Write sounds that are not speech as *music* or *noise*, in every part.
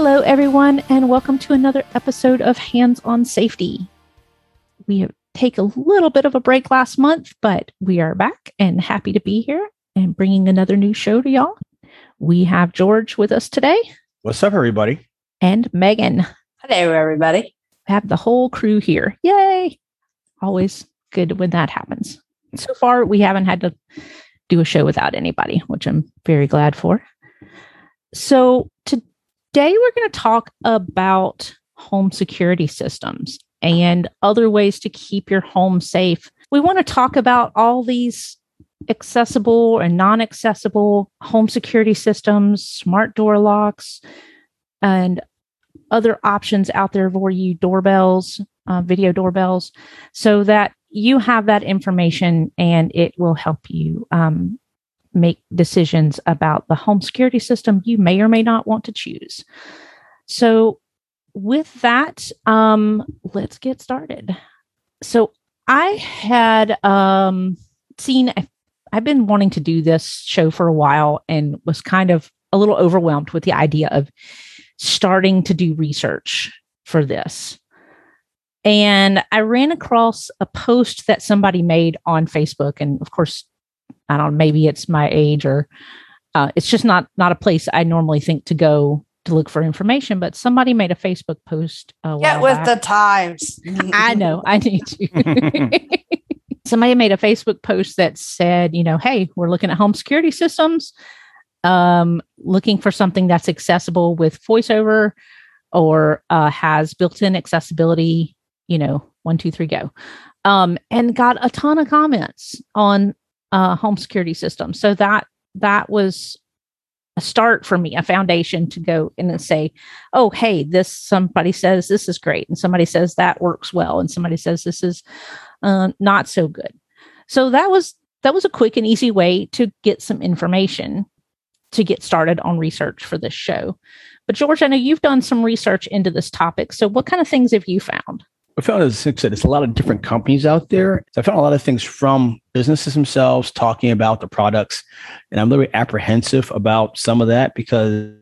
Hello, everyone, and welcome to another episode of Hands on Safety. We have take a little bit of a break last month, but we are back and happy to be here and bringing another new show to y'all. We have George with us today. What's up, everybody? And Megan. Hello, everybody. We Have the whole crew here. Yay! Always good when that happens. So far, we haven't had to do a show without anybody, which I'm very glad for. So, today we're going to talk about home security systems and other ways to keep your home safe. We want to talk about all these accessible and non accessible home security systems, smart door locks, and other options out there for you doorbells, uh, video doorbells, so that you have that information and it will help you um, make decisions about the home security system you may or may not want to choose. So, with that, um, let's get started. So, I had um, seen, I've been wanting to do this show for a while and was kind of a little overwhelmed with the idea of starting to do research for this. And I ran across a post that somebody made on Facebook. And of course, I don't know, maybe it's my age or uh, it's just not not a place I normally think to go to look for information. But somebody made a Facebook post. Get with back. the times. *laughs* I know. I need to. *laughs* somebody made a Facebook post that said, you know, hey, we're looking at home security systems, um, looking for something that's accessible with voiceover or uh, has built-in accessibility. You know, one, two, three, go. Um, and got a ton of comments on uh, home security system. So that that was a start for me, a foundation to go in and say, oh, hey, this somebody says this is great, and somebody says that works well, and somebody says this is uh, not so good. So that was that was a quick and easy way to get some information to get started on research for this show. But George, I know you've done some research into this topic. So what kind of things have you found? I found, as I said, it's a lot of different companies out there. So I found a lot of things from businesses themselves talking about the products. And I'm a little bit apprehensive about some of that because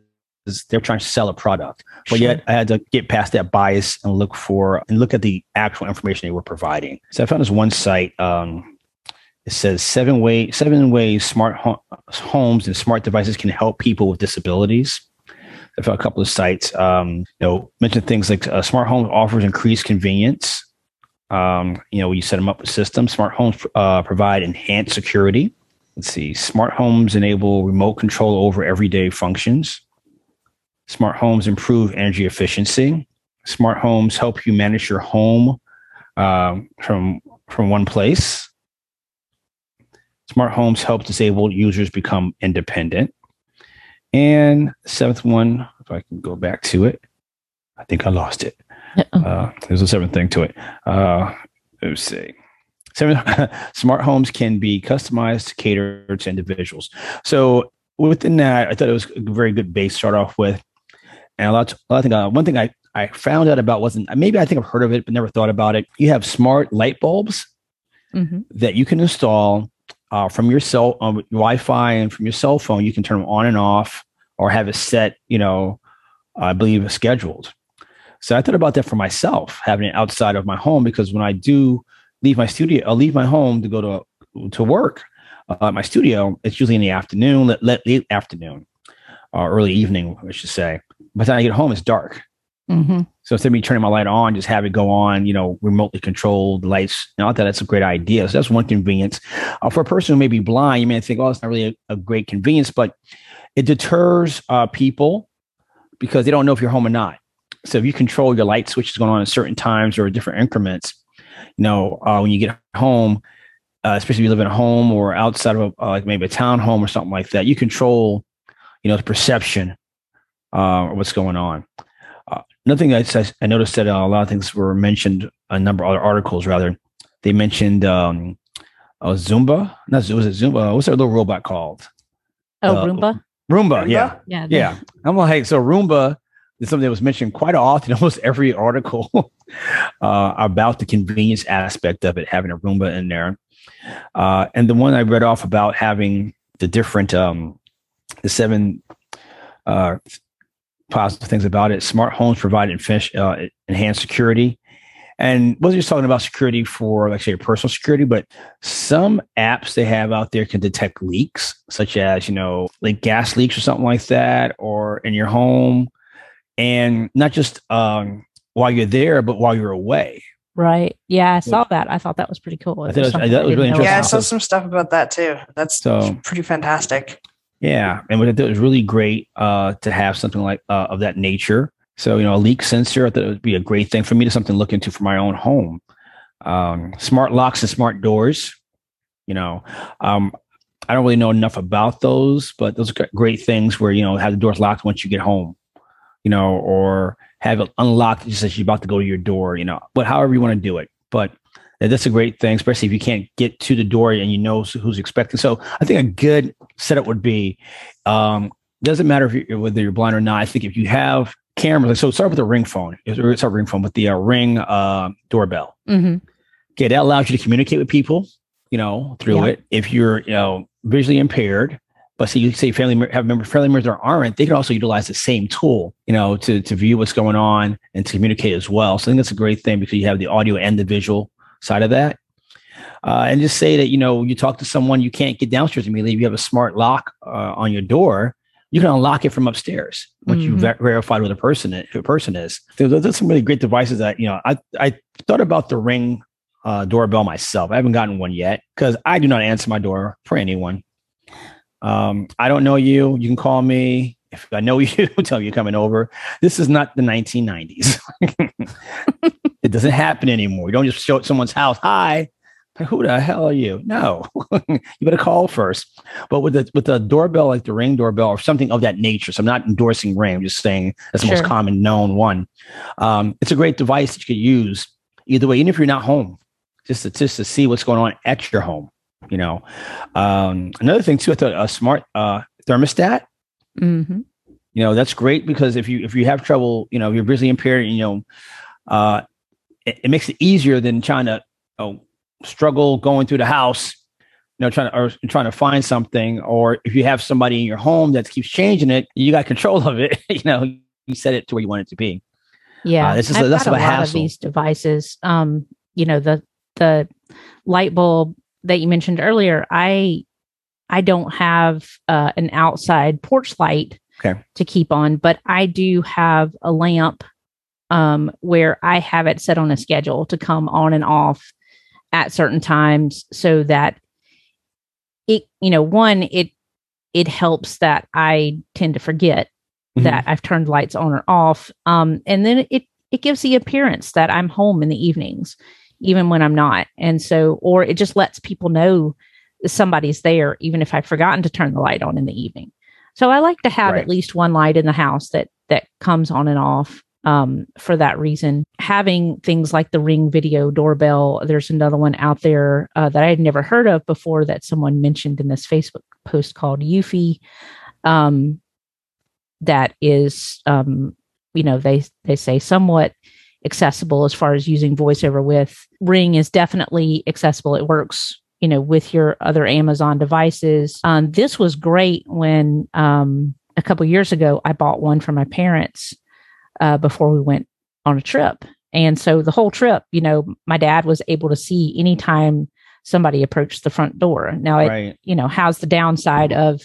they're trying to sell a product. But yet I had to get past that bias and look for and look at the actual information they were providing. So I found this one site. Um, it says seven way seven ways smart ho- homes and smart devices can help people with disabilities. A couple of sites. Um, you know, mention things like uh, smart home offers increased convenience. Um, you know, you set them up with systems. Smart homes uh, provide enhanced security. Let's see. Smart homes enable remote control over everyday functions. Smart homes improve energy efficiency. Smart homes help you manage your home uh, from from one place. Smart homes help disabled users become independent. And seventh one, if I can go back to it, I think I lost it. Uh, there's a seventh thing to it. Uh, let's see. Seven, *laughs* smart homes can be customized to cater to individuals. So within that, I thought it was a very good base to start off with. And a lot, a lot of things, uh, one thing I, I found out about wasn't, maybe I think I've heard of it, but never thought about it. You have smart light bulbs mm-hmm. that you can install uh, from your cell um, Wi-Fi and from your cell phone. You can turn them on and off, or have it set. You know, I believe scheduled. So I thought about that for myself, having it outside of my home, because when I do leave my studio, I'll leave my home to go to to work. Uh, my studio, it's usually in the afternoon, late, late afternoon, or early evening, I should say. By the time I get home, it's dark. Mm-hmm. So instead of me turning my light on, just have it go on, you know, remotely controlled lights. Not that that's a great idea. So that's one convenience. Uh, for a person who may be blind, you may think, oh, it's not really a, a great convenience, but it deters uh, people because they don't know if you're home or not. So if you control your light switches going on at certain times or different increments, you know, uh, when you get home, uh, especially if you live in a home or outside of a, uh, like maybe a town home or something like that, you control, you know, the perception uh, what's going on. Another thing I, I noticed that uh, a lot of things were mentioned, a number of other articles rather. They mentioned um, uh, Zumba. Not was it Zumba? What's that little robot called? Oh, uh, Roomba. Roomba. Roomba? Yeah. Yeah. Yeah. I'm like, hey, so Roomba is something that was mentioned quite often, *laughs* almost every article *laughs* uh, about the convenience aspect of it, having a Roomba in there. Uh, and the one I read off about having the different, um, the seven uh, positive things about it. Smart homes provide uh, enhanced security. And wasn't just talking about security for, like, say, your personal security, but some apps they have out there can detect leaks, such as, you know, like gas leaks or something like that, or in your home. And not just um, while you're there, but while you're away. Right. Yeah, I saw that. I thought that was pretty cool. I thought was, that was really interesting. Yeah, I saw some stuff about that too. That's so, pretty fantastic. Yeah, and what I it was really great uh, to have something like uh, of that nature. So you know, a leak sensor. I thought it would be a great thing for me to something look into for my own home. Um, smart locks and smart doors. You know, um, I don't really know enough about those, but those are great things where you know have the doors locked once you get home. You know, or have it unlocked just as you're about to go to your door. You know, but however you want to do it. But that's a great thing, especially if you can't get to the door and you know who's expecting. So I think a good setup would be um, doesn't matter if you're, whether you're blind or not. I think if you have cameras, like, so start with a ring phone. Start with a ring phone with the uh, ring uh, doorbell. Mm-hmm. Okay, that allows you to communicate with people, you know, through yeah. it. If you're, you know, visually impaired, but see, you say family have member family members that aren't, they can also utilize the same tool, you know, to to view what's going on and to communicate as well. So I think that's a great thing because you have the audio and the visual side of that. Uh, and just say that you know you talk to someone you can't get downstairs immediately. If you have a smart lock uh, on your door, you can unlock it from upstairs once mm-hmm. you've ver- verified who the person is, who a person is. Those are some really great devices that you know. I I thought about the Ring uh, doorbell myself. I haven't gotten one yet because I do not answer my door for anyone. Um, I don't know you. You can call me if I know *laughs* you. tell you coming over. This is not the 1990s. *laughs* It doesn't happen anymore. You don't just show at someone's house, hi, who the hell are you? No, *laughs* you better call first. But with the with the doorbell, like the ring doorbell or something of that nature. So I'm not endorsing ring. I'm just saying that's the sure. most common known one. Um, it's a great device that you could use either way, even if you're not home, just to, just to see what's going on at your home. You know, um, another thing too, with a, a smart uh, thermostat. Mm-hmm. You know, that's great because if you if you have trouble, you know, you're visually impaired, you know, uh, it, it makes it easier than trying to oh, struggle going through the house you know, trying to or trying to find something, or if you have somebody in your home that keeps changing it, you got control of it. *laughs* you know, you set it to where you want it to be. Yeah, uh, this is I've of a, a lot of these devices. Um, you know, the the light bulb that you mentioned earlier. I I don't have uh, an outside porch light okay. to keep on, but I do have a lamp um, where I have it set on a schedule to come on and off at certain times so that it, you know, one, it, it helps that I tend to forget mm-hmm. that I've turned lights on or off. Um, and then it, it gives the appearance that I'm home in the evenings, even when I'm not. And so, or it just lets people know somebody's there, even if I've forgotten to turn the light on in the evening. So I like to have right. at least one light in the house that that comes on and off um, for that reason. Having things like the Ring Video doorbell, there's another one out there uh, that I had never heard of before that someone mentioned in this Facebook post called Eufy. Um, that is, um, you know, they they say somewhat accessible as far as using voiceover with. Ring is definitely accessible. It works you know with your other amazon devices um, this was great when um, a couple years ago i bought one for my parents uh, before we went on a trip. And so the whole trip, you know, my dad was able to see anytime somebody approached the front door. Now, it, right. you know, how's the downside of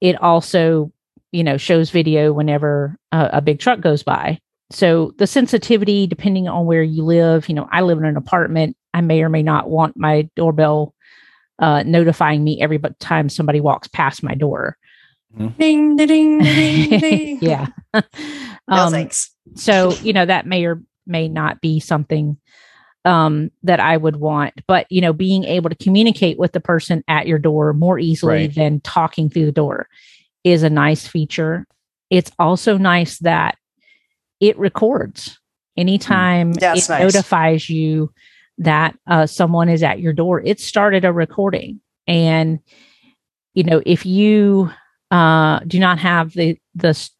it also, you know, shows video whenever a, a big truck goes by. So the sensitivity, depending on where you live, you know, I live in an apartment. I may or may not want my doorbell uh, notifying me every time somebody walks past my door. Mm-hmm. Ding, ding, ding, *laughs* ding. yeah. no, um, thanks. so, you know, that may or may not be something um, that I would want, but, you know, being able to communicate with the person at your door more easily right. than talking through the door is a nice feature. It's also nice that it records anytime mm. it nice. notifies you that uh, someone is at your door. It started a recording. And, you know, if you uh, do not have the the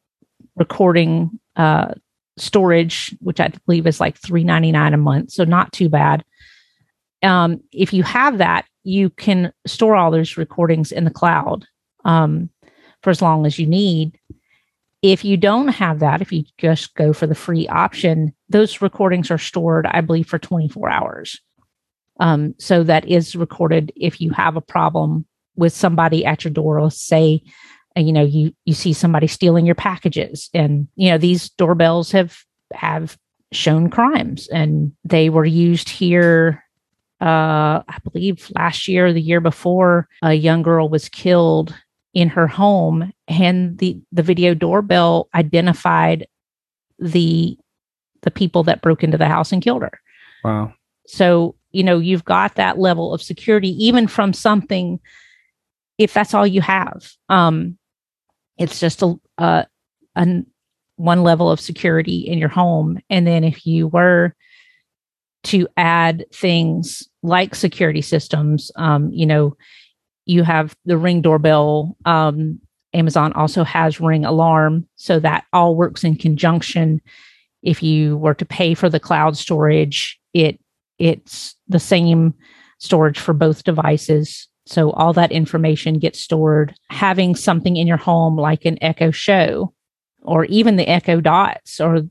recording uh, storage, which I believe is like three ninety nine a month, so not too bad. Um, if you have that, you can store all those recordings in the cloud um, for as long as you need. If you don't have that, if you just go for the free option, those recordings are stored, I believe, for 24 hours. Um, so that is recorded if you have a problem with somebody at your door. Let's say, uh, you know, you you see somebody stealing your packages, and you know these doorbells have have shown crimes, and they were used here. Uh, I believe last year, the year before, a young girl was killed in her home and the the video doorbell identified the the people that broke into the house and killed her wow so you know you've got that level of security even from something if that's all you have um it's just a, a, a one level of security in your home and then if you were to add things like security systems um you know you have the ring doorbell. Um, Amazon also has ring alarm. So that all works in conjunction. If you were to pay for the cloud storage, it it's the same storage for both devices. So all that information gets stored. Having something in your home like an Echo Show or even the Echo Dots or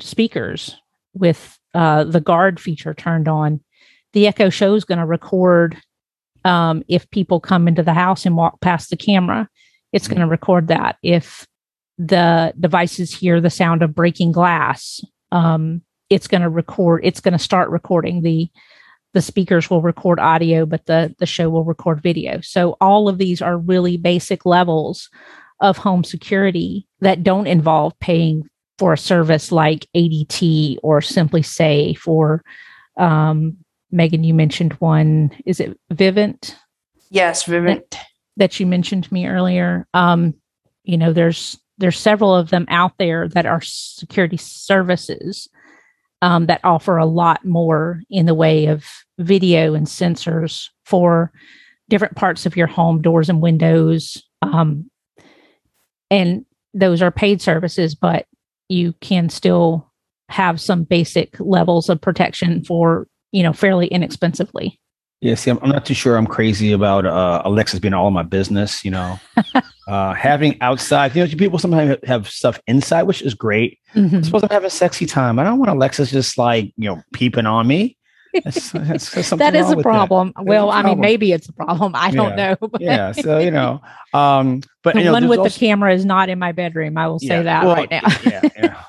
speakers with uh, the guard feature turned on, the Echo Show is going to record um, if people come into the house and walk past the camera, it's mm-hmm. going to record that. If the devices hear the sound of breaking glass, um, it's going to record. It's going to start recording the the speakers will record audio, but the the show will record video. So all of these are really basic levels of home security that don't involve paying for a service like ADT or SimpliSafe or um, Megan, you mentioned one. Is it Vivint? Yes, Vivint. That, that you mentioned to me earlier. Um, you know, there's there's several of them out there that are security services um, that offer a lot more in the way of video and sensors for different parts of your home, doors and windows. Um, and those are paid services, but you can still have some basic levels of protection for you know, fairly inexpensively. Yeah, see, I'm, I'm not too sure I'm crazy about uh, Alexa's being all in my business, you know. *laughs* uh, having outside, you know, people sometimes have stuff inside, which is great. Mm-hmm. I'm supposed to have a sexy time. I don't want Alexa's just like, you know, peeping on me. That's, *laughs* that's, that is a problem. Well, I mean, maybe it's a problem. I don't yeah. know. *laughs* yeah. So, you know, um, but the you know, one with also, the camera is not in my bedroom. I will say yeah, that well, right now. yeah. Yeah.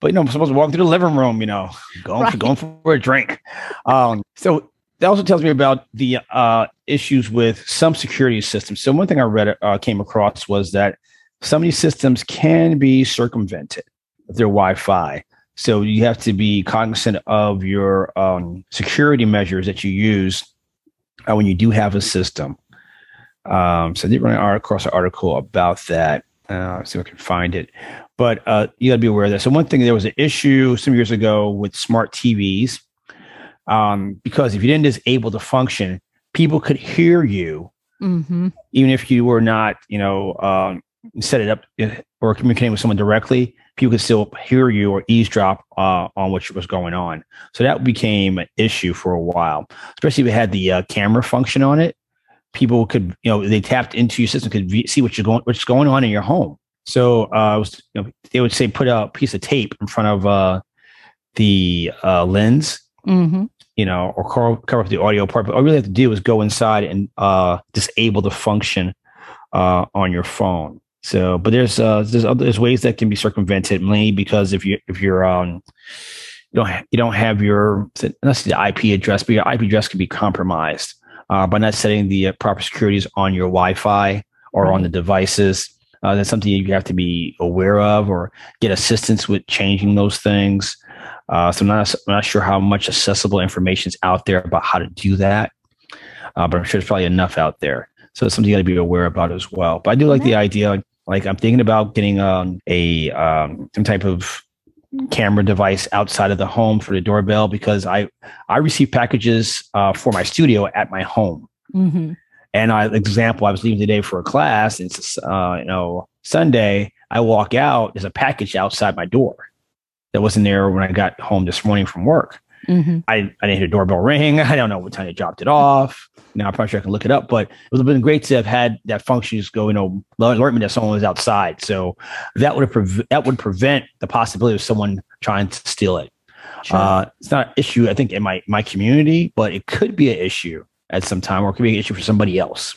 But you know, I'm supposed to walk through the living room, you know, going right. for, going for a drink. Um, so that also tells me about the uh, issues with some security systems. So one thing I read uh, came across was that some of these systems can be circumvented if they're Wi-Fi. So you have to be cognizant of your um, security measures that you use uh, when you do have a system. Um, so I did run across an article about that. Uh, see if I can find it. But uh, you got to be aware of that. So one thing, there was an issue some years ago with smart TVs um, because if you didn't disable the function, people could hear you, mm-hmm. even if you were not, you know, um, set it up uh, or communicating with someone directly. People could still hear you or eavesdrop uh, on what was going on. So that became an issue for a while, especially if it had the uh, camera function on it. People could, you know, they tapped into your system, could see what you're going, what's going on in your home. So uh, was, you know, they would say put a piece of tape in front of uh, the uh, lens, mm-hmm. You know, or cover, cover up the audio part. But all you really have to do is go inside and uh, disable the function uh, on your phone. So, but there's uh, there's other, there's ways that can be circumvented, mainly because if you if you're um you don't you don't have your that's the IP address, but your IP address can be compromised uh, by not setting the proper securities on your Wi-Fi or right. on the devices. Uh, that's something you have to be aware of or get assistance with changing those things. Uh, so I'm not, I'm not sure how much accessible information is out there about how to do that, uh, but I'm sure there's probably enough out there. So it's something you got to be aware about as well. But I do like the idea. Like I'm thinking about getting um, a um, some type of camera device outside of the home for the doorbell because I I receive packages uh, for my studio at my home. Mm-hmm. And I, example, I was leaving today for a class. It's uh, you know Sunday. I walk out. There's a package outside my door that wasn't there when I got home this morning from work. Mm-hmm. I, I didn't hear the doorbell ring. *laughs* I don't know what time they dropped it off. Now I'm probably sure I can look it up, but it would have been great to have had that function just go, you know, alert me that someone was outside. So that would have pre- that would prevent the possibility of someone trying to steal it. Sure. Uh, it's not an issue, I think, in my my community, but it could be an issue at some time, or it could be an issue for somebody else.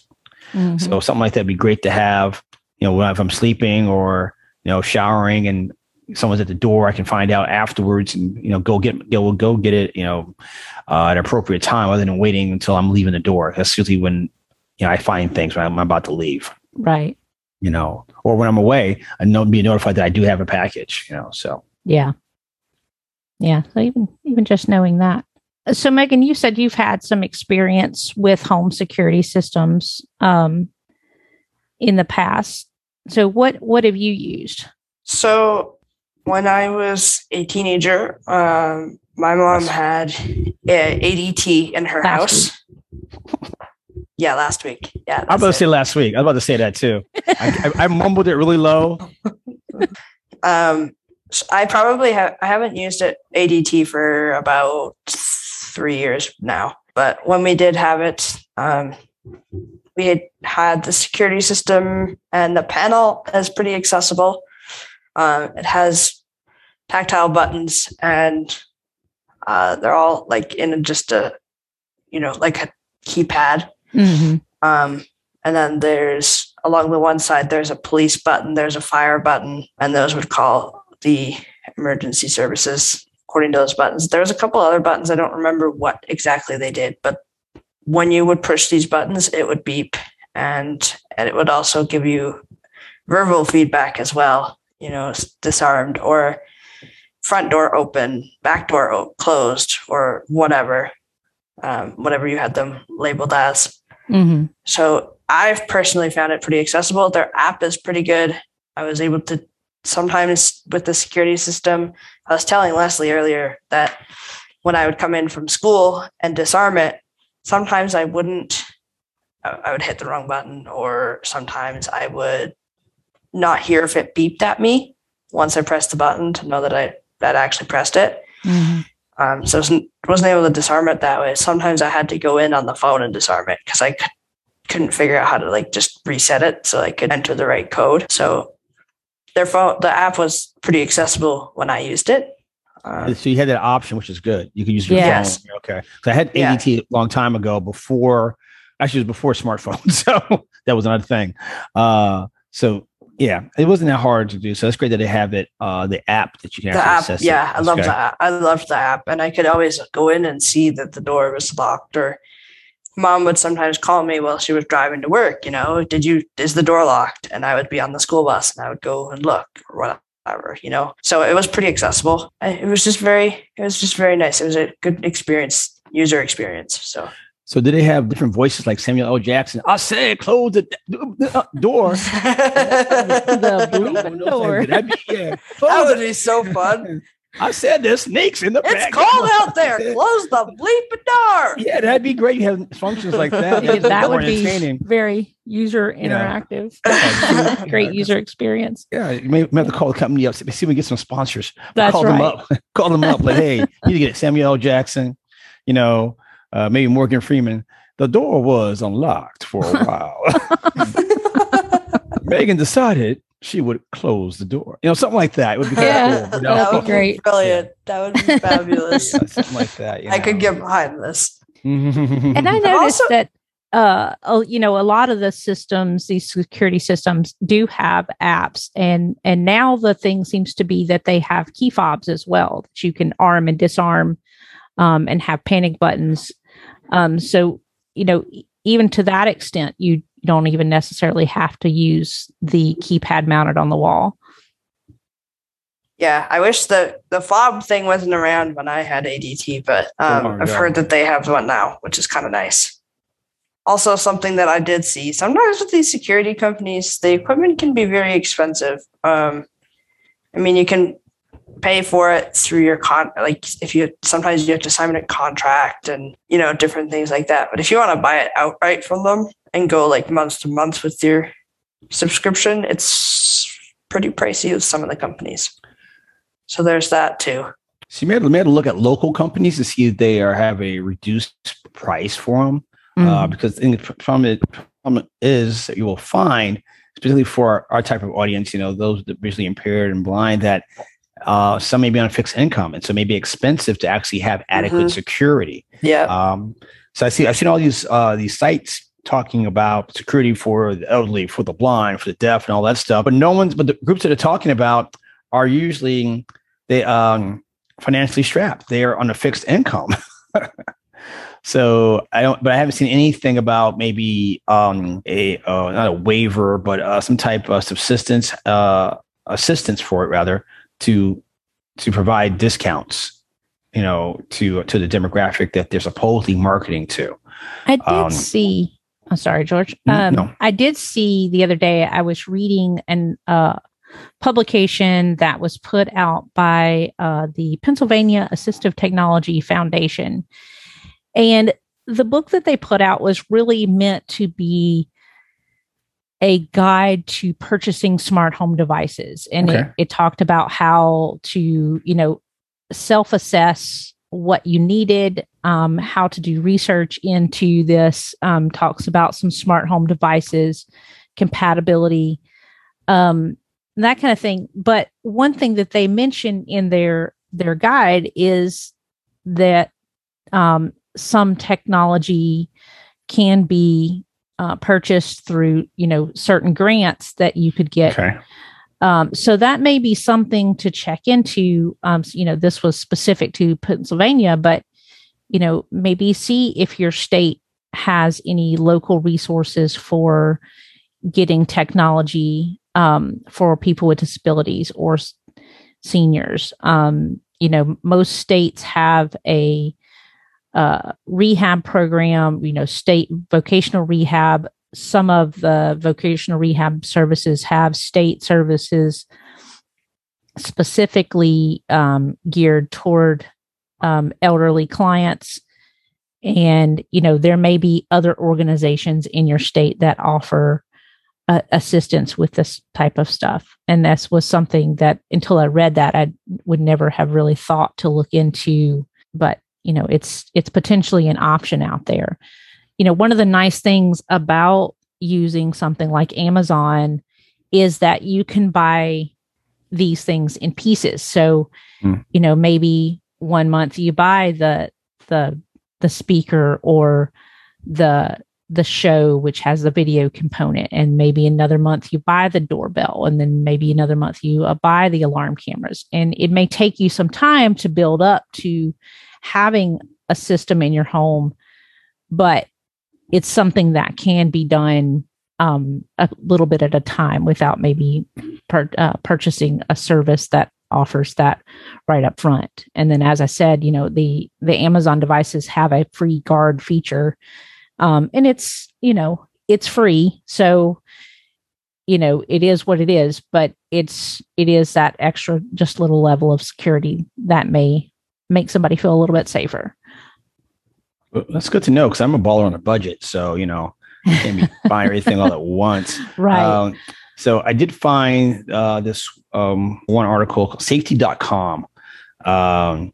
Mm-hmm. So something like that would be great to have. You know, if I'm sleeping or you know showering and someone's at the door, I can find out afterwards and you know go get go go get it. You know, uh, at an appropriate time, other than waiting until I'm leaving the door. That's usually when you know I find things when I'm about to leave. Right. You know, or when I'm away, I know be notified that I do have a package. You know, so yeah, yeah. So even even just knowing that. So Megan, you said you've had some experience with home security systems um, in the past. So what what have you used? So when I was a teenager, um, my mom had ADT in her last house. Week. *laughs* Yeah, last week. Yeah, I was about to say last week. I was about to say that too. I, I, I mumbled it really low. *laughs* um, so I probably have. I haven't used it ADT for about three years now. But when we did have it, um, we had had the security system, and the panel is pretty accessible. Uh, it has tactile buttons, and uh, they're all like in just a, you know, like a keypad. Mm-hmm. Um, and then there's along the one side there's a police button, there's a fire button, and those would call the emergency services according to those buttons. There was a couple other buttons I don't remember what exactly they did, but when you would push these buttons, it would beep, and and it would also give you verbal feedback as well you know, disarmed or front door open, back door closed, or whatever, um, whatever you had them labeled as. Mm-hmm. So I've personally found it pretty accessible. Their app is pretty good. I was able to sometimes with the security system. I was telling Leslie earlier that when I would come in from school and disarm it, sometimes I wouldn't, I would hit the wrong button, or sometimes I would not hear if it beeped at me once I pressed the button to know that I that actually pressed it. Mm-hmm. Um, so wasn't, wasn't able to disarm it that way. Sometimes I had to go in on the phone and disarm it because I c- couldn't figure out how to like just reset it so I could enter the right code. So their phone, the app was pretty accessible when I used it. Uh, so you had that option, which is good. You could use your yes. phone. Okay. So I had ADT yeah. a long time ago before, actually, it was before smartphones. *laughs* So that was another thing. Uh, so yeah, it wasn't that hard to do. So that's great that they have it, uh, the app that you can the app. Yeah, I love the app. I loved the app, and I could always go in and see that the door was locked. Or mom would sometimes call me while she was driving to work. You know, did you is the door locked? And I would be on the school bus, and I would go and look or whatever. You know, so it was pretty accessible. It was just very, it was just very nice. It was a good experience, user experience. So so did they have different voices like Samuel L. Jackson? I said, close the, the uh, door. *laughs* the bleeping door. That'd be, yeah. *laughs* that would be so fun. I said there's snakes in the it's back. It's cold out *laughs* there. Close the bleeping door. Yeah, that'd be great. You have functions like that. Yeah, that would be very user interactive. Yeah. great user experience. Yeah, you may, may, have to call the company up. See if we get some sponsors. That's call right. them up. call them up. Like, hey, you need to get Samuel L. Jackson. You know, uh, maybe Morgan Freeman, the door was unlocked for a while. *laughs* Megan decided she would close the door. You know, something like that. It would be yeah, cool, you that would be great. Brilliant. Yeah. That would be fabulous. yeah, *laughs* something like that. I could get behind this. and I *laughs* noticed also- that uh you know a lot of the systems these security systems do have apps and and now the thing seems to be that they have key fobs as well that you can arm and disarm um, and have panic buttons um, so, you know, even to that extent, you don't even necessarily have to use the keypad mounted on the wall. Yeah, I wish the the fob thing wasn't around when I had ADT, but um, I've heard that they have one now, which is kind of nice. Also, something that I did see sometimes with these security companies, the equipment can be very expensive. Um, I mean, you can pay for it through your con like if you sometimes you have to sign a contract and you know different things like that. But if you want to buy it outright from them and go like month to month with your subscription it's pretty pricey with some of the companies. So there's that too. So you may have, may have to look at local companies to see if they are have a reduced price for them, Mm. uh, because the problem, it, problem is that you will find, especially for our, our type of audience, you know, those that visually impaired and blind, that uh, some may be on a fixed income, and so it may be expensive to actually have adequate Mhm. security. Yeah. Um, so I see I've seen all these uh, these sites talking about security for the elderly, for the blind, for the deaf, and all that stuff. But no one's but the groups that are talking about are usually they um financially strapped. They are on a fixed income. *laughs* so I don't but I haven't seen anything about maybe um a uh, not a waiver, but uh, some type of subsistence uh assistance for it rather to to provide discounts you know to to the demographic that they're supposedly marketing to I did Um, see. I'm sorry, George. Um, no. I did see the other day. I was reading an uh, publication that was put out by uh, the Pennsylvania Assistive Technology Foundation, and the book that they put out was really meant to be a guide to purchasing smart home devices, and it, Okay. it talked about how to you know self-assess what you needed um, how to do research into this um, talks about some smart home devices compatibility um, that kind of thing but one thing that they mention in their their guide is that um, some technology can be uh, purchased through you know certain grants that you could get okay um, so that may be something to check into. Um, you know, this was specific to Pennsylvania, but you know, maybe see if your state has any local resources for getting technology um, for people with disabilities or s- seniors. Um, you know, most states have a uh, rehab program. You know, state vocational rehab. Some of the vocational rehab services have state services specifically um, geared toward um, elderly clients. And you know there may be other organizations in your state that offer uh, assistance with this type of stuff. And this was something that until i read that i would never have really thought to look into. But you know it's it's potentially an option out there. You know one of the nice things about using something like amazon is that you can buy these things in pieces. So Mm. you know maybe one month you buy the the the speaker or the the show which has the video component and maybe another month you buy the doorbell and then maybe another month you uh, buy the alarm cameras. And it may take you some time to build up to having a system in your home but it's something that can be done um, a little bit at a time without maybe pur- uh, purchasing a service that offers that right up front. And then, as I said, you know the the Amazon devices have a free guard feature, um, and it's you know it's free, so you know it is what it is. But it's it is that extra just little level of security that may make somebody feel a little bit safer. Well, that's good to know because i'm a baller on a budget so you know I can't be *laughs* buying everything all at once Right. Um, so I did find uh, this um, one article, called safety.com. Um,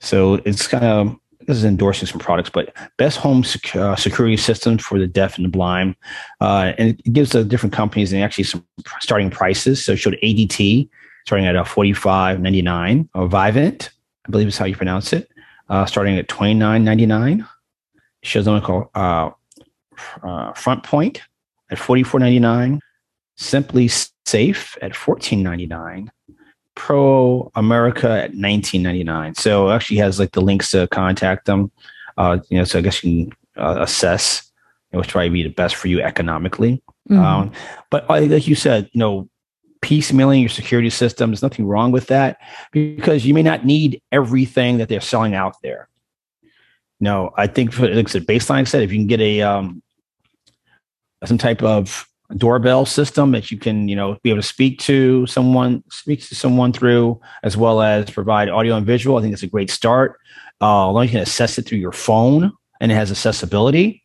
so it's kind of, this is endorsing some products, but best home sec- uh, security systems for the deaf and the blind. Uh, and it gives the different companies and actually some starting prices. So it showed ADT starting at uh, 45.99 or Vivint, I believe is how you pronounce it, uh, starting at 29.99. It shows one called uh, uh, Front Point at 44.99 SimpliSafe at 14.99 pro america at 19.99 so it actually has like the links to contact them uh you know so i guess you can uh, assess you know, which probably be the best for you economically Mhm. um but uh, like you said you know piecemealing your security system. There's nothing wrong with that because you may not need everything that they're selling out there. No i think for like I said, baseline said if you can get a um some type of doorbell system that you can you know be able to speak to someone speak to someone through as well as provide audio and visual i think that's a great start. Uh as long as you can assess it through your phone and it has accessibility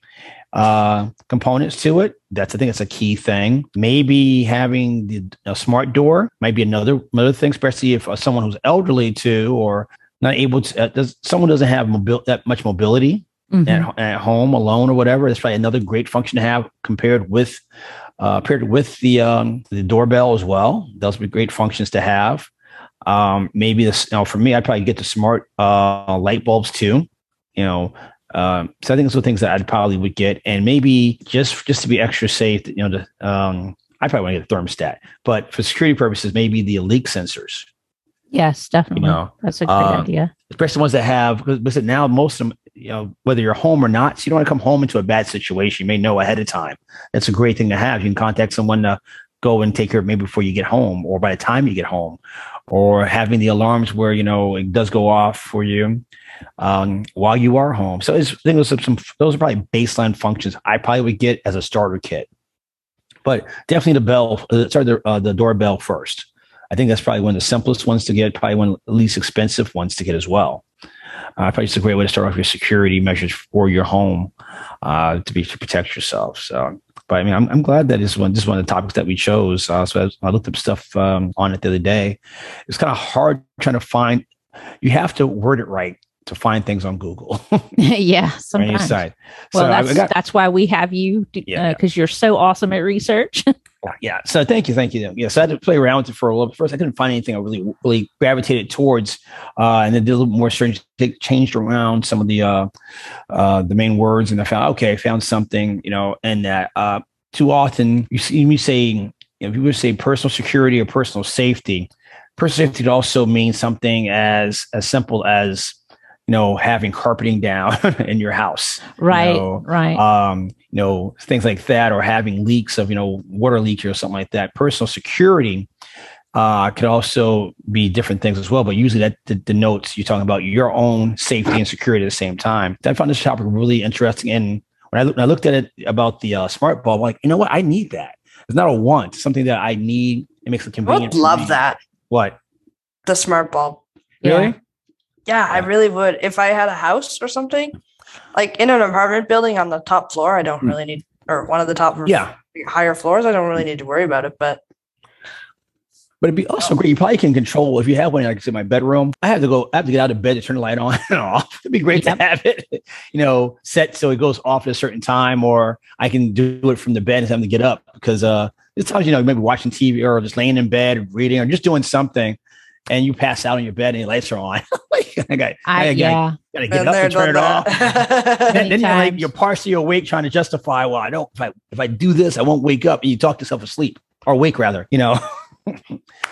uh, components to it. That's I think that's a key thing. Maybe having the a smart door might be another another thing, especially if uh, someone who's elderly too or not able to. Uh, does someone doesn't have mobil- that much mobility Mhm. at, at home alone or whatever? That's probably another great function to have compared with uh, paired with the um, the doorbell as well. Those would be great functions to have. Um, maybe this, you know, for me, I'd probably get the smart uh, light bulbs too. You know, um, so I think those are things that I'd probably would get, and maybe just just to be extra safe, you know, to, um, I probably want to get a thermostat, but for security purposes, maybe the leak sensors. Yes, definitely. You know, That's a great uh, idea. especially ones that have because now most of them, you know, whether you're home or not, so you don't want to come home into a bad situation. You may know ahead of time. That's a great thing to have. You can contact someone to go and take care of maybe before you get home or by the time you get home, or having the alarms where you know it does go off for you um, while you are home. So I think those are some those are probably baseline functions I probably would get as a starter kit. But definitely the bell, uh, sorry, the uh, the doorbell first. I think that's probably one of the simplest ones to get, probably one of the least expensive ones to get as well. Uh, probably just a great way to start off your security measures for your home uh, to be to protect yourself. So, but I mean, I'm, I'm glad that is one this is one of the topics that we chose. Uh, so I, I looked up stuff um, on it the other day. It's kind of hard trying to find. You have to word it right to find things on Google *laughs* *laughs* yeah, sometimes. Well, so I got- that's why we have you because Yeah. you're so awesome at research. *laughs* yeah. So thank you, thank you. Yeah. So I had to play around with it for a little bit. First, I couldn't find anything I really, really gravitated towards, uh, and then did a little more strange, changed around some of the uh, uh, the main words, and I found okay, I found something, you know, and that uh, too often you see me saying, you know, if you would say personal security or personal safety, personal safety could also mean something as as simple as you know having carpeting down *laughs* in your house right, know, right. um, you know, things like that, or having leaks of, you know, water leak or something like that. Personal security uh, could also be different things as well, but usually that d- denotes you're talking about your own safety and security at the same time. I found this topic really interesting. And when I, look, when I looked at it about the uh, smart bulb, I'm like, you know what? I need that. It's not a want, it's something that I need. It makes it convenient. I convenient. would love that. What? The smart bulb. Really? Yeah, I really would. If I had a house or something, like in an apartment building on the top floor, I don't Hmm. really need, or one of the top Yeah. higher floors, I don't really need to worry about it. But But it'd be also great. You probably can control if you have one, like I said, my bedroom. I have to go, I have to get out of bed to turn the light on *laughs* and off. It'd be great Yep. to have it, *laughs* you know, set so it goes off at a certain time, or I can do it from the bed instead of to get up because uh there's times, you know, maybe watching TV or just laying in bed, reading, or just doing something, and you pass out on your bed and your lights are on. *laughs* like I got, I, I, gotta, yeah. gotta get been up and turn it off. that. *laughs* then, then you're like you're partially awake trying to justify well i don't if i if i do this i won't wake up and you talk yourself asleep or wake rather you know *laughs*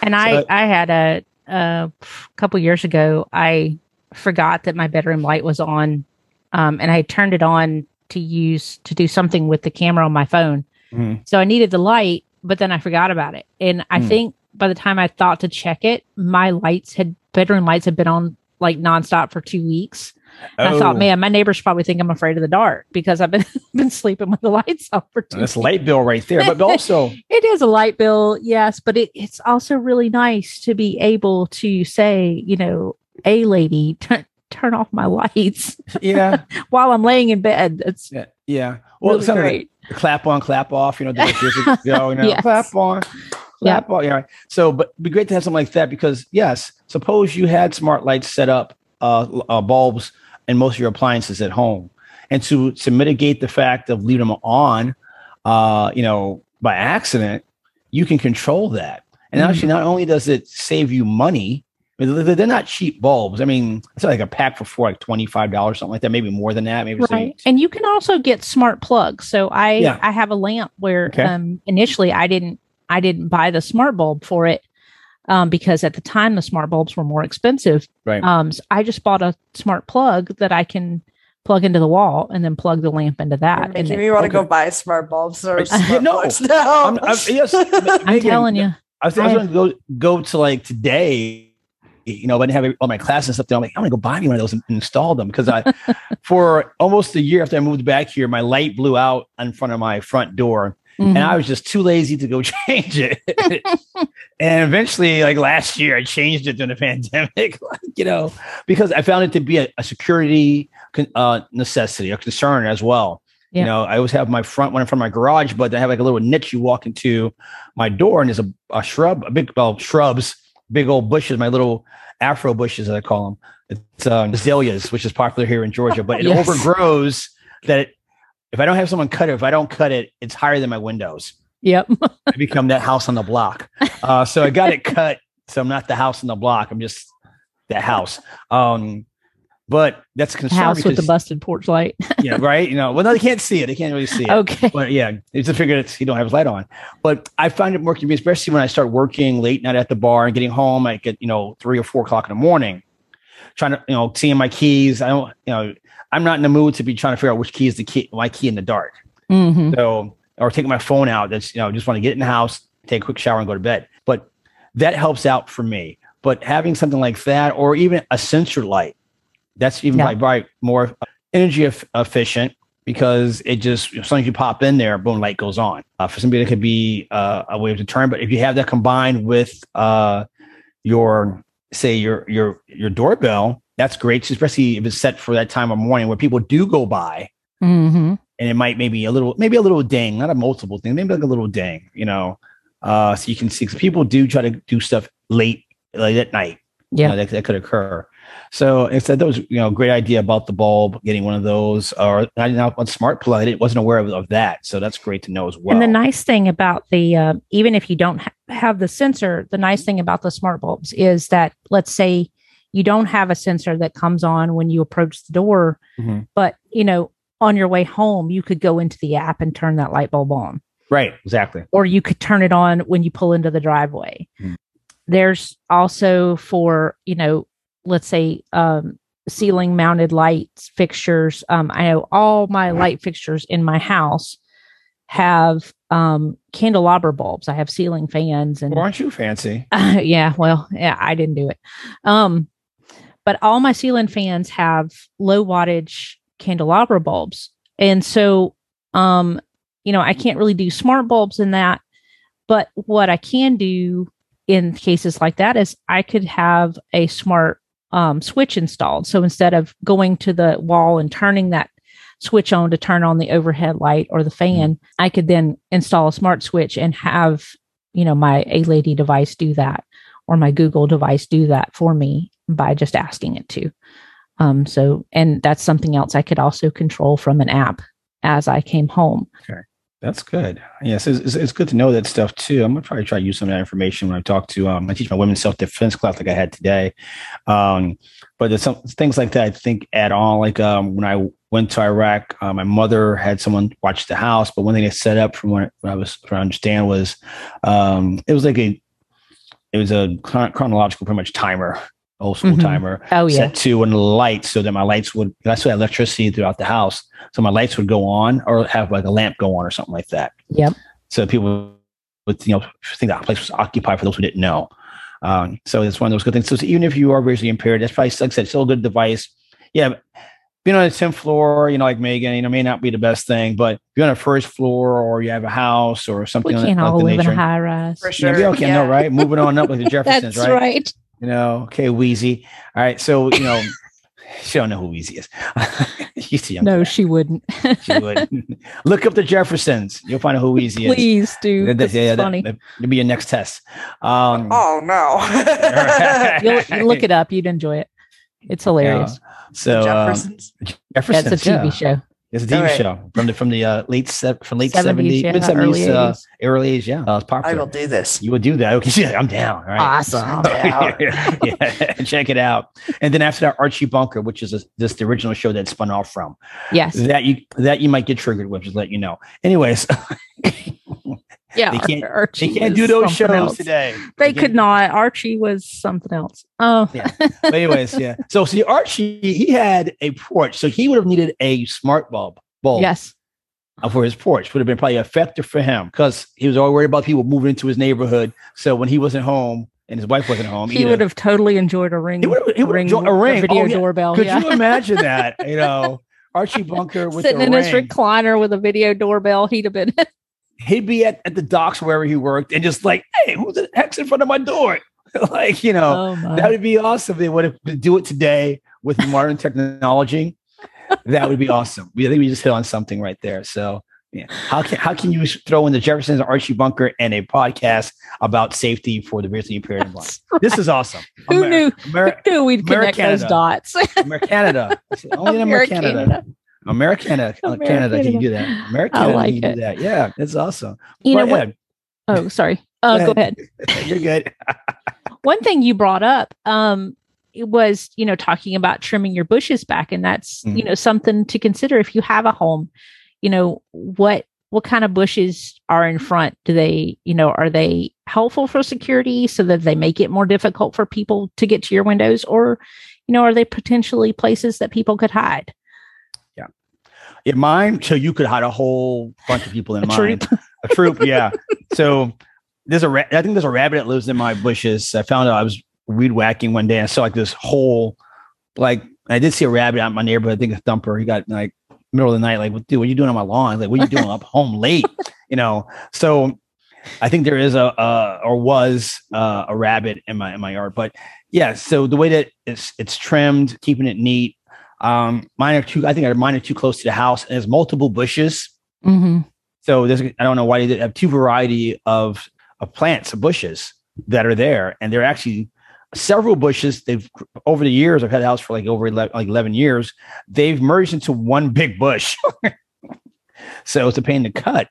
And I, So- I had a, a couple years ago, I forgot that my bedroom light was on, um, and I turned it on to use to do something with the camera on my phone. Mhm. So I needed the light, but then I forgot about it. And I Hmm. think by the time I thought to check it, my lights had bedroom lights had been on like nonstop for two weeks. And I thought, Oh. man, my neighbors probably think I'm afraid of the dark because I've been *laughs* been sleeping with the lights off for two. That's light bill right there. But *laughs* also, It is a light bill, yes, but it, it's also really nice to be able to say, you know, a lady, turn turn off my lights *laughs* yeah, while I'm laying in bed. It's yeah, yeah. Well, really it's great. like clap on, clap off. You know, years ago, you know, Yes. clap on, clap on. Yeah. So, but it'd be great to have something like that because, yes, suppose you had smart lights set up, uh, uh, bulbs, in most of your appliances at home, and to to mitigate the fact of leaving them on, uh, you know, by accident, you can control that. And Mhm. actually, not only does it save you money, I mean, they're they're not cheap bulbs. I mean, it's like a pack for four, like twenty five dollars, something like that. Maybe more than that. Maybe right. like- And you can also get smart plugs. So I Yeah. I have a lamp where Okay. um initially I didn't I didn't buy the smart bulb for it. Um, because at the time the smart bulbs were more expensive. Right. Um, so I just bought a smart plug that I can plug into the wall and then plug the lamp into that. You're And making me want to okay. go buy smart bulbs or smart No. plugs now. I'm, I'm, yes, *laughs* I'm telling you. I was, I was going to go go to like today, you know, I didn't have all my classes and stuff. There. I'm like, I'm going to go buy me one of those and install them because I, *laughs* for almost a year after I moved back here, my light blew out in front of my front door, Mhm. and I was just too lazy to go *laughs* change it. *laughs* and eventually, like last year, I changed it during the *laughs* pandemic, like, you know, because I found it to be a, a security uh, necessity, a concern as well. Yeah. You know, I always have my front one in front of my garage, but I have like a little niche you walk into my door, and there's a, a shrub, a big well shrubs, big old bushes, my little afro bushes as I call them. It's um, azaleas, which is popular here in Georgia, but it Yes. overgrows that it, if I don't have someone cut it, if I don't cut it, it's higher than my windows. Yep. *laughs* I become that house on the block. Uh, so I got it cut. So I'm not the house on the block. I'm just that house. Um, but that's a House with the busted porch light. *laughs* yeah, right. You know, well, no, they can't see it. They can't really see it. okay. But yeah, it's a figure that he don't have his light on. But I find it more convenient, especially when I start working late night at the bar and getting home like at you know three or four o'clock in the morning, trying to you know seeing my keys. I don't you know I'm not in the mood to be trying to figure out which key is the key my key in the dark. hmm So or taking my phone out. That's you know just want to get in the house, take a quick shower, and go to bed. But that helps out for me. But having something like that, or even a sensor light, that's even Yeah. like more energy eff- efficient because it just as soon as you pop in there, boom, light goes on. Uh, for somebody, that could be uh, a way of deterrent. But if you have that combined with uh, your say your your your doorbell, that's great, especially if it's set for that time of morning where people do go by. Hmm and it might maybe a little maybe a little ding not a multiple thing maybe like a little ding you know? Uh so you can see people do try to do stuff late late at night you Yeah. know, that, that could occur. So instead that was you know great idea about the bulb getting one of those or i didn't know about smart plug i didn't- wasn't aware of, of that so that's great to know as well And the nice thing about the, uh, even if you don't ha- have the sensor, the nice thing about the smart bulbs is that, let's say you don't have a sensor that comes on when you approach the door, Mhm. but you know, on your way home, you could go into the app and turn that light bulb on, right exactly or you could turn it on when you pull into the driveway. Mhm. There's also for, you know, let's say, um, ceiling mounted lights fixtures. Um, I know all my light fixtures in my house have um candelabra bulbs. I have ceiling fans and well, aren't you fancy *laughs* yeah, well, yeah, I didn't do it. Um, but all my ceiling fans have low wattage candelabra bulbs. And so um, you know, I can't really do smart bulbs in that, but what I can do in cases like that is I could have a smart um switch installed. So instead of going to the wall and turning that switch on to turn on the overhead light or the fan, I could then install a smart switch and have, you know, my A Lady device do that or my Google device do that for me by just asking it to. Um, so, and that's something else I could also control from an app as I came home. Okay. That's good. Yes, it's, it's, good to know that stuff too. I'm gonna probably try to use some of that information when I talk to. Um, I teach my women's self defense class like I had today. Um, but there's some things like that I think add on. Like um, when I went to Iraq, uh, my mother had someone watch the house. But one thing they set up from what, what I was trying to understand was um, it was like a it was a chronological pretty much timer, old school Mhm. timer Oh, yeah. set to one of lights so that my lights would that's what electricity throughout the house. So my lights would go on or have like a lamp go on or something like that. Yep. So people would you know think that place was occupied for those who didn't know. Um, so it's one of those good things. So even if you are visually impaired, that's probably like I said, still a good device. Yeah. Being on the 10th floor, you know, like Megan, you know, may not be the best thing, but if you're on a first floor or you have a house or We something can't like all the live in nature. a high rise. For sure. we all can yeah. know, right? Moving on up like the *laughs* Jeffersons, That's right? right. You know, okay, Weezy. All right, so you know, *laughs* she don't know who Weezy is. *laughs* She's too young. No, for she wouldn't. she would. *laughs* Look up the Jeffersons. You'll find out who Weezy is. Please do. That- This yeah, is that- funny. that- It'll be your next test. Um, Oh no. You'll, you look it up. You'd enjoy it. It's hilarious. so um, Jeffersons. Yeah, Jeffersons. it's a TV yeah. show. It's a TV Alright. show from the from the uh, late se- from late 70s, seventies, yeah, mid early seventies, uh, early '80s. Yeah, uh, it's I will do this. You would do that. Okay, *laughs* yeah, I'm down. All right. Awesome. *laughs* down. yeah, *laughs* check it out. And then after that, Archie Bunker, which is a, just the original show that spun off from Yes. that you that you might get triggered with. Just let you know. Anyways, Yeah. they can't- Archie they can't do those shows else. today. They can't- could not. Archie was something else. Oh, Yeah. But anyways, yeah. *laughs* So see, Archie he had a porch, so he would have needed a smart bulb bulb yes. for his porch. Would have been probably effective for him because he was always worried about people moving into his neighborhood. So when he wasn't home and his wife wasn't home, He either- would have totally enjoyed a ring. He would have- he would have enjoyed a ring. video Oh, yeah. doorbell. Could yeah. you imagine that? *laughs* You know, Archie Bunker with Sitting in his recliner with a video doorbell, he'd have been. *laughs* He'd be at, at the docks wherever he worked and just like, hey, who the heck's in front of my door? *laughs* like, you know, oh that would be awesome. They would have to do it today with modern technology. that would be awesome. We I think we just hit on something right there. So yeah. How can how can you throw in the Jeffersons Archie Bunker and a podcast about safety for the Grizzly Imperial Blind? Right. This is awesome. *laughs* Who Amer- knew? Amer- who knew we'd connect those dots? *laughs* Americanada. Only in Americanada. Americana, America, Canada, can you do that? America, like can it. do that? Yeah, it's awesome. You know what? Oh, sorry. Uh, go ahead. *laughs* You're good. *laughs* One thing you brought up, um, was you know talking about trimming your bushes back, and that's mm-hmm. you know something to consider if you have a home you know what what kind of bushes are in front do they you know are they helpful for security so that they make it more difficult for people to get to your windows or you know are they potentially places that people could hide in mine so you could hide a whole bunch of people in a mine troop. a troop yeah so there's a ra- i think there's a rabbit that lives in my bushes i found out i was weed whacking one day and I saw like this whole like I did see a rabbit out in my neighborhood. I think a thumper. He got like middle of the night, like, dude, what are you doing on my lawn? Like, what are you doing up *laughs* home late? You know, so I think there is a uh, or was uh, a rabbit in my in my yard, but yeah. So the way that it's it's trimmed, keeping it neat. Um, mine are too. I think mine are too close to the house, and there's multiple bushes. Mm-hmm. So there's I don't know why they have two variety of of plants of bushes that are there, and they're actually several bushes they've over the years i've had a house for like over 11, like 11 years they've merged into one big bush *laughs* so it's a pain to cut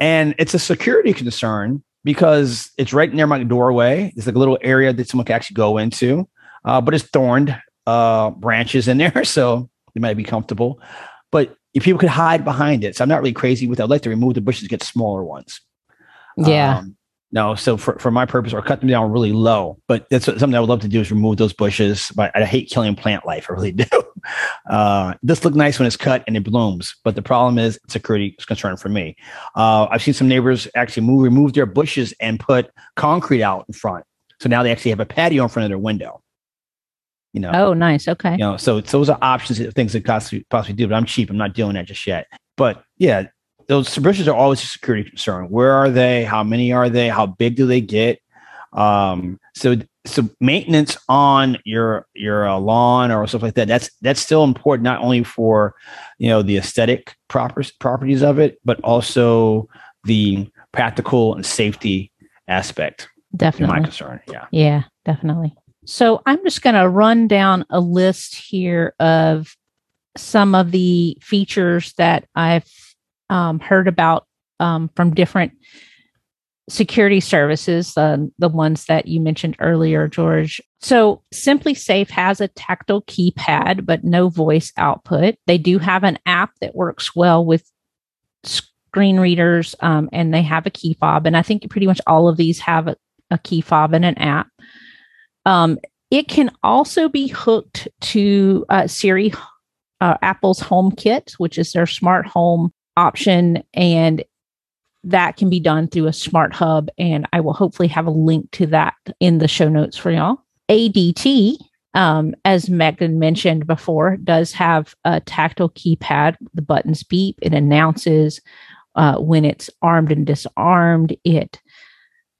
and it's a security concern because it's right near my doorway it's like a little area that someone can actually go into uh, but it's thorned uh, branches in there *laughs* so they might be comfortable but if people could hide behind it so i'm not really crazy with it i'd like to remove the bushes get smaller ones yeah um, no, so for, for my purpose, or cut them down really low. But that's what, something I would love to do is remove those bushes. But I hate killing plant life. *laughs* I really do. Uh, this look nice when it's cut and it blooms, but the problem is security is concern for me. Uh, I've seen some neighbors actually move remove their bushes and put concrete out in front. So now they actually have a patio in front of their window. You know. Oh, nice. Okay. You know, so, those are options, things that possibly possibly do. But I'm cheap. I'm not doing that just yet. But yeah, those bushes are always a security concern. Where are they? How many are they? How big do they get? Um, so so maintenance on your your uh, lawn or stuff like that. That's that's still important not only for you know the aesthetic proper, properties of it, but also the practical and safety aspect. Definitely, my concern. Yeah, yeah, definitely. So I'm just going to run down a list here of some of the features that I've um, heard about um, from different security services, uh, the ones that you mentioned earlier, George. So, SimpliSafe has a tactile keypad, but no voice output. They do have an app that works well with screen readers, um, and they have a key fob. And I think pretty much all of these have a, a key fob and an app. Um, it can also be hooked to uh, Siri, uh, Apple's HomeKit, which is their smart home option and that can be done through a smart hub and i will hopefully have a link to that in the show notes for y'all. ADT um, as megan mentioned before does have a tactile keypad. The buttons beep it announces uh, when it's armed and disarmed. It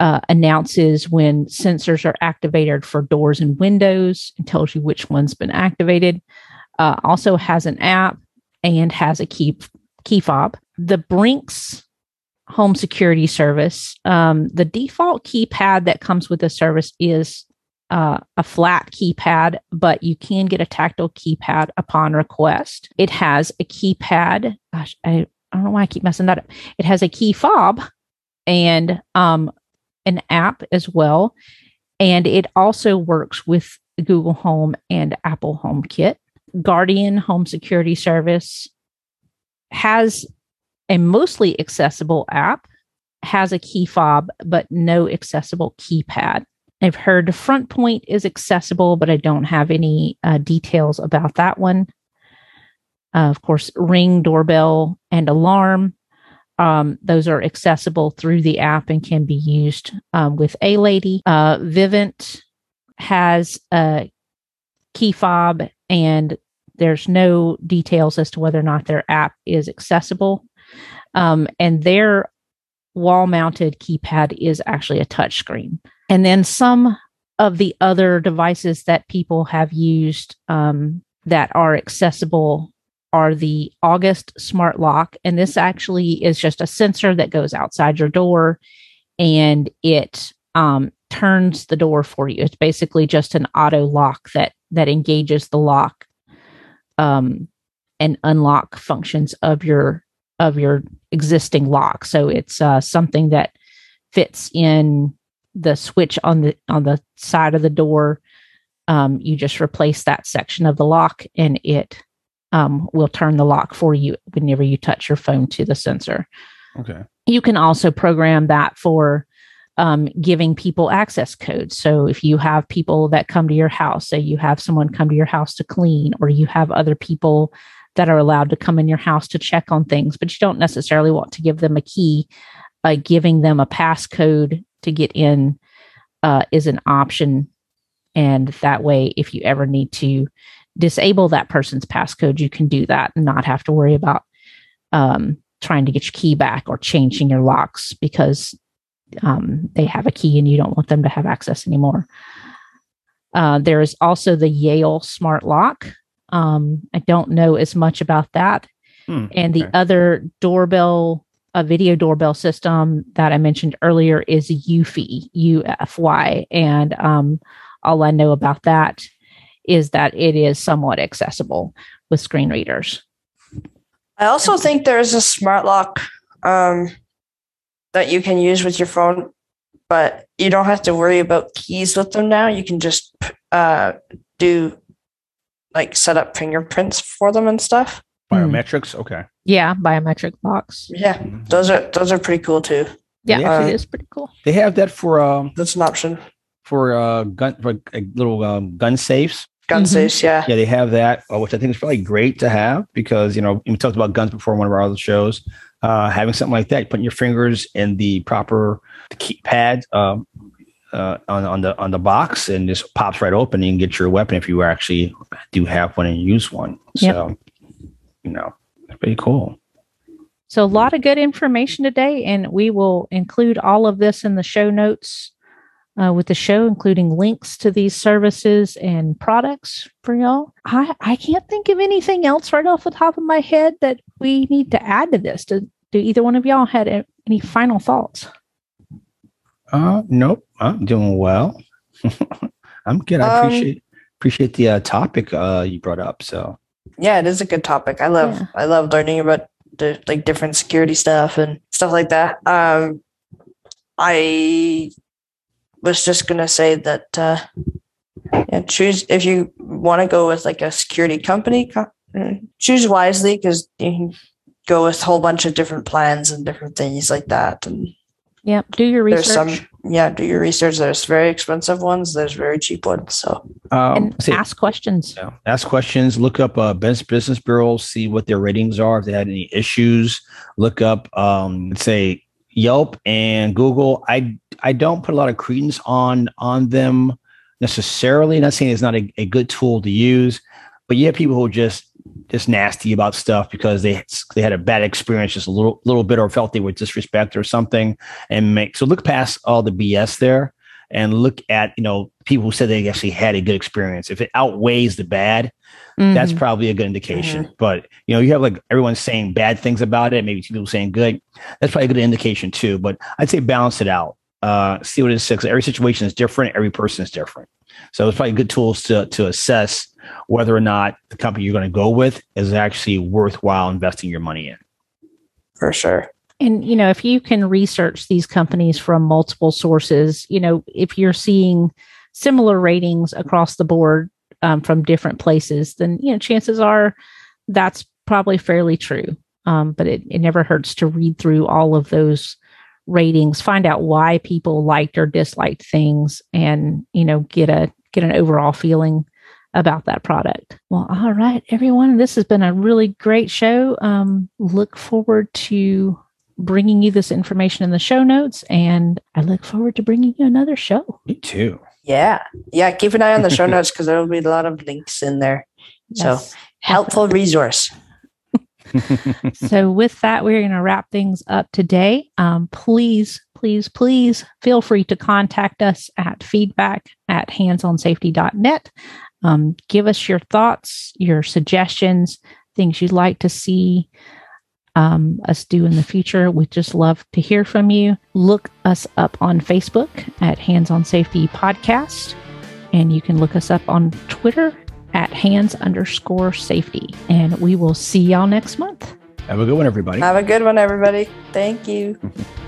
uh, announces when sensors are activated for doors and windows and tells you which one's been activated uh, also has an app and has a key key fob. The Brinks home security service, um, the default keypad that comes with the service is uh, a flat keypad, but you can get a tactile keypad upon request. It has a keypad. Gosh, I, I don't know why I keep messing that up. It has a key fob and um, an app as well. And it also works with Google Home and Apple HomeKit. Guardian Home Security Service has a mostly accessible app, has a key fob, but no accessible keypad. I've heard FrontPoint is accessible, but I don't have any uh, details about that one. Uh, of course, Ring, doorbell, and alarm. Um, those are accessible through the app and can be used um, with A Lady. Uh, Vivint has a key fob and there's no details as to whether or not their app is accessible. Um, and their wall mounted keypad is actually a touchscreen. And then some of the other devices that people have used um, that are accessible are the August Smart Lock. And this actually is just a sensor that goes outside your door and it um, turns the door for you. It's basically just an auto lock that that engages the lock um, and unlock functions of your of your existing lock. So it's uh, something that fits in the switch on the on the side of the door. Um, you just replace that section of the lock, and it um, will turn the lock for you whenever you touch your phone to the sensor. Okay. You can also program that for um, giving people access codes. So if you have people that come to your house, say you have someone come to your house to clean, or you have other people that are allowed to come in your house to check on things, but you don't necessarily want to give them a key, by giving them a passcode to get in uh, is an option. And that way, if you ever need to disable that person's passcode, you can do that and not have to worry about um, trying to get your key back or changing your locks because um, they have a key and you don't want them to have access anymore. Uh, there is also the Yale Smart Lock. Um, I don't know as much about that. Hmm, and the okay. other doorbell, a video doorbell system that I mentioned earlier is Eufy, UFY. And um, all I know about that is that it is somewhat accessible with screen readers. I also think there's a smart lock um, that you can use with your phone, but you don't have to worry about keys with them now. You can just uh, do like set up fingerprints for them and stuff. Biometrics. Okay. Yeah, biometric locks. Yeah, Mhm. those are those are pretty cool too. Yeah, Yeah. it is pretty cool. They have that for um That's an option. for uh gun for uh, little um, gun safes. Gun Mhm. safes, yeah. Yeah, they have that, uh, which I think is probably great to have because you know we talked about guns before in one of our other shows. Uh, having something like that, putting your fingers in the proper keypad um, uh, on on the on the box, and just pops right open. And you can get your weapon if you actually do have one and use one. Yep. So, you know, it's pretty cool. So, a lot of good information today, and we will include all of this in the show notes uh, with the show, including links to these services and products for y'all. I, I can't think of anything else right off the top of my head that we need to add to this. Do, do either one of y'all had any final thoughts? Uh, nope, I'm doing well. *laughs* I'm good. I Um, appreciate appreciate the uh, topic uh, you brought up. So Yeah, it is a good topic. I love Yeah. I love learning about the like different security stuff and stuff like that. Um I was just gonna say that uh yeah, choose if you want to go with like a security company, uh, choose wisely because you can go with a whole bunch of different plans and different things like that. And yeah, Do your research. there's research some yeah, do your research. There's very expensive ones, there's very cheap ones. So um, and say- ask questions. Yeah. Ask questions. Look up uh, best business bureaus. See what their ratings are. If they had any issues, look up. Um, let's say Yelp and Google. I I don't put a lot of credence on on them necessarily. Not saying it's not a, a good tool to use, but you have people who are just just nasty about stuff because they they had a bad experience just a little little bit or felt they were disrespected or something and make so look past all the BS there and look at you know people who said they actually had a good experience if it outweighs the bad that's Mhm. probably a good indication. But you know you have like everyone saying bad things about it maybe two people saying good that's probably a good indication too. But i'd say balance it out. Uh see what it is 'cause every situation is different every person is different. So it's probably good tools to to assess whether or not the company you're going to go with is actually worthwhile investing your money in. For sure. And, you know, if you can research these companies from multiple sources, you know, if you're seeing similar ratings across the board um, from different places, then, you know, chances are that's probably fairly true. Um, but it, it never hurts to read through all of those ratings, find out why people liked or disliked things, and, you know, get a get an overall feeling about that product. Well, all right, everyone. This has been a really great show. Um, look forward to bringing you this information in the show notes, and I look forward to bringing you another show. me too Yeah. Yeah. Keep an eye on the show *laughs* notes because there will be a lot of links in there. So helpful resource. *laughs* so with that we're going to wrap things up today um, please please please feel free to contact us at feedback at handsonsafety.net um, give us your thoughts your suggestions things you'd like to see um, us do in the future. We'd just love to hear from you. Look us up on Facebook at Hands on Safety Podcast, and you can look us up on Twitter at hands underscore safety. And we will see y'all next month. Have a good one, everybody. Have a good one, everybody. Thank you. *laughs*